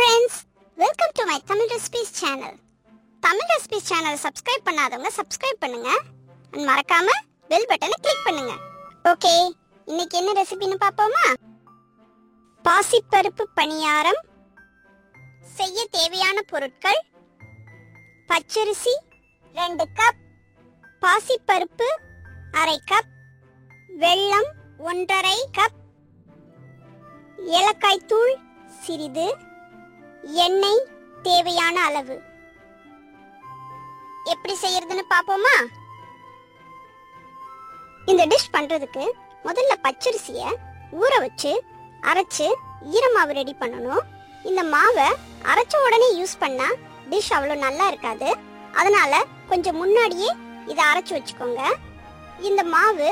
Friends welcome to my Tamil recipes channel Tamil recipes channel subscribe பண்ணாதவங்க subscribe பண்ணுங்க. And மறக்காம bell பட்டனை click பண்ணுங்க. ஓகே இன்னைக்கு என்ன ரெசிபின்னு பார்ப்போமா? பாசிப்பருப்பு பணியாரம் செய்ய தேவையான பொருட்கள் பச்சரிசி ரெண்டு கப் பாசிப்பருப்பு அரை கப் வெல்லம் ஒன்றரை கப் ஏலக்காய் தூள் சிறிது எண்ணெய் தேவையான அளவு. எப்படி செய்யறதுன்னு பாப்போமா இந்த டிஷ் பண்றதுக்கு முதல்ல பச்சரிசிய ஊற வச்சு அரைச்சு ஈரமாவு ரெடி பண்ணணும். இந்த மாவை அரைச்ச உடனே யூஸ் பண்ணா டிஷ் அவ்வளோ நல்லா இருக்காது. அதனால கொஞ்சம் முன்னாடியே இதை அரைச்சு வச்சுக்கோங்க. இந்த மாவு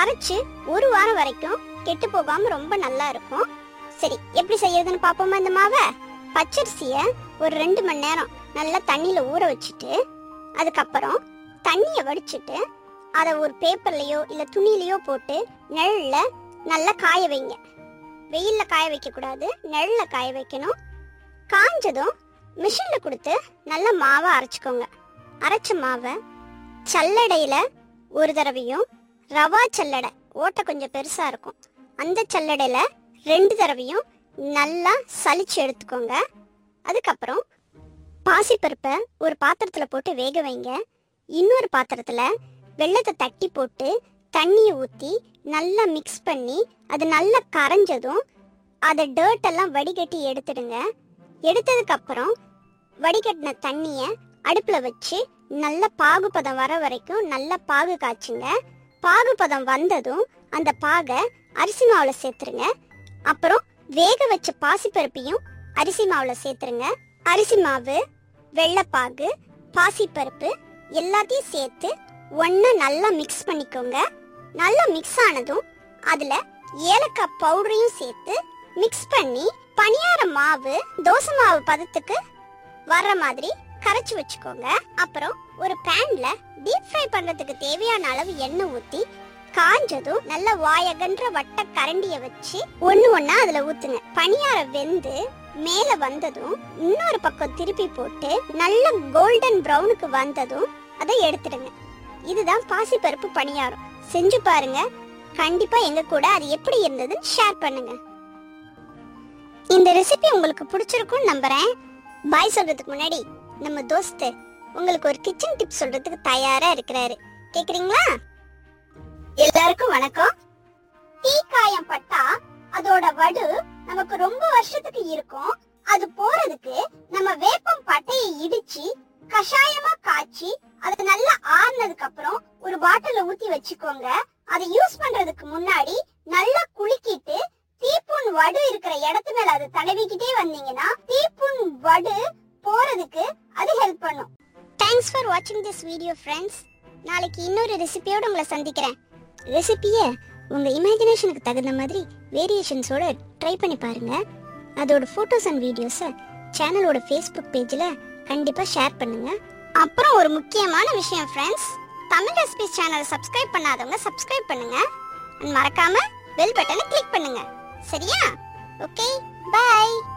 அரைச்சு ஒரு வாரம் வரைக்கும் கெட்டு போகாம ரொம்ப நல்லா இருக்கும். சரி எப்படி செய்யறதுன்னு பாப்போமா இந்த மாவை? பச்சரிசிய ஒரு ரெண்டு மணி நேரம் நல்லா தண்ணியில ஊற வச்சுட்டு அதுக்கப்புறம் தண்ணியை வடிச்சிட்டு அதை ஒரு பேப்பர்லயோ இல்ல துணியிலயோ போட்டு நிழல்ல நல்லா காய வைங்க. வெயில்ல காய வைக்க கூடாது காய வைக்கணும். காஞ்சதும் மிஷின்ல கொடுத்து நல்ல மாவை அரைச்சிக்கோங்க. அரைச்ச மாவை சல்லடையில ஒரு தடவையும் ரவா சல்லடை ஓட்டை கொஞ்சம் பெருசா இருக்கும். அந்த சல்லடையில ரெண்டு தடவையும் நல்லா சலிச்சு எடுத்துக்கோங்க. அதுக்கப்புறம் பாசிப்பருப்பை ஒரு பாத்திரத்தில் போட்டு வேக வைங்க. இன்னொரு பாத்திரத்தில் வெள்ளத்தை தட்டி போட்டு தண்ணியை ஊற்றி நல்லா மிக்ஸ் பண்ணி அது நல்லா கரைஞ்சதும் அதை டேர்ட்டெல்லாம் எல்லாம் வடிகட்டி எடுத்துடுங்க. எடுத்ததுக்கப்புறம் வடிகட்டின தண்ணியை அடுப்பில் வச்சு நல்ல பாகுபதம் வர வரைக்கும் நல்ல பாகு காய்ச்சுங்க. பாகுபதம் வந்ததும் அந்த பாகை அரிசி மாவில் சேர்த்துருங்க. அப்புறம் வேக வச்ச பாசிப்பருப்பையும் அரிசி மாவில் சேர்த்துருங்க. அரிசி மாவு வெள்ளைப்பாகு பாசிப்பருப்பு எல்லாத்தையும் சேர்த்து ஒன்று நல்லா மிக்ஸ் பண்ணிக்கோங்க. நல்லா மிக்ஸ் ஆனதும் அதில் ஏலக்காய் பவுடரையும் சேர்த்து மிக்ஸ் பண்ணி பணியார மாவு தோசை மாவு பதத்துக்கு வர்ற மாதிரி கரைச்சி வச்சுக்கோங்க. அப்புறம் ஒரு பேன்ல டீப் ஃப்ரை பண்றதுக்கு தேவையான அளவு எண்ணெய் ஊத்தி காஞ்சதும் நல்ல வாயகன்ற வட்ட கரண்டிய வச்சு ஒண்ணு ஒண்ணா அதுல ஊத்துங்க. பணியார வெந்து மேல வந்ததும் இன்னொரு பக்கம் திருப்பி போட்டு நல்ல கோல்டன் ப்ரௌனுக்கு வந்ததும் அதை எடுத்துடுங்க. இதுதான் பாசிப்பருப்பு பணியாரம். செஞ்சு பாருங்க. கண்டிப்பா எங்க கூட அது எப்படி இருந்ததுன்னு ஷேர் பண்ணுங்க. இந்த ரெசிபி உங்களுக்கு பிடிச்சிருக்கும்னு நம்புறேன். பாய் சொல்றதுக்கு முன்னாடி நம்ம தோஸ்து உங்களுக்கு ஒரு கிச்சன் டிப் சொல்றதுக்கு தயாரா இருக்கிறாரு. கேக்குறீங்களா? எல்லாருக்கும் வணக்கம். தீக்காயம் பட்டா அதோட வடு நமக்கு ரொம்ப வருஷத்துக்கு இருக்கும். அது போறதுக்கு நம்ம வேப்பம் பட்டையை இடிச்சு கஷாயமா காய்ச்சி அது நல்லா ஆறுனதுக்கு அப்புறம் ஒரு பாட்டில ஊத்தி வச்சுக்கோங்க. அதை யூஸ் பண்றதுக்கு முன்னாடி நல்லா குலுக்கிட்டு தீப்புண் வடு இருக்கிற இடத்து மேல அதை தடவிக்கிட்டே வந்தீங்கன்னா தீப்புண் வடு போறதுக்கு அது ஹெல்ப் பண்ணும். தேங்க்ஸ் ஃபார் வாட்சிங் திஸ் வீடியோ ஃப்ரெண்ட்ஸ் நாளைக்கு இன்னொரு ரெசிபியோட உங்களை சந்திக்கிறேன். ரெசிபியை உங்கள் இமேஜினேஷனுக்கு தகுந்த மாதிரி வேரியேஷன்ஸோட ட்ரை பண்ணி பாருங்க. அதோட ஃபோட்டோஸ் அண்ட் வீடியோஸை சேனலோட ஃபேஸ்புக் பேஜில் கண்டிப்பாக ஷேர் பண்ணுங்கள் அப்புறம் ஒரு முக்கியமான விஷயம் ஃப்ரெண்ட்ஸ் தமிழ் ரெசிபிஸ் சேனலை சப்ஸ்கிரைப் பண்ணாதவங்க சப்ஸ்கிரைப் பண்ணுங்க. and மறக்காம பெல் பட்டனை கிளிக் பண்ணுங்க. சரியா? Okay bye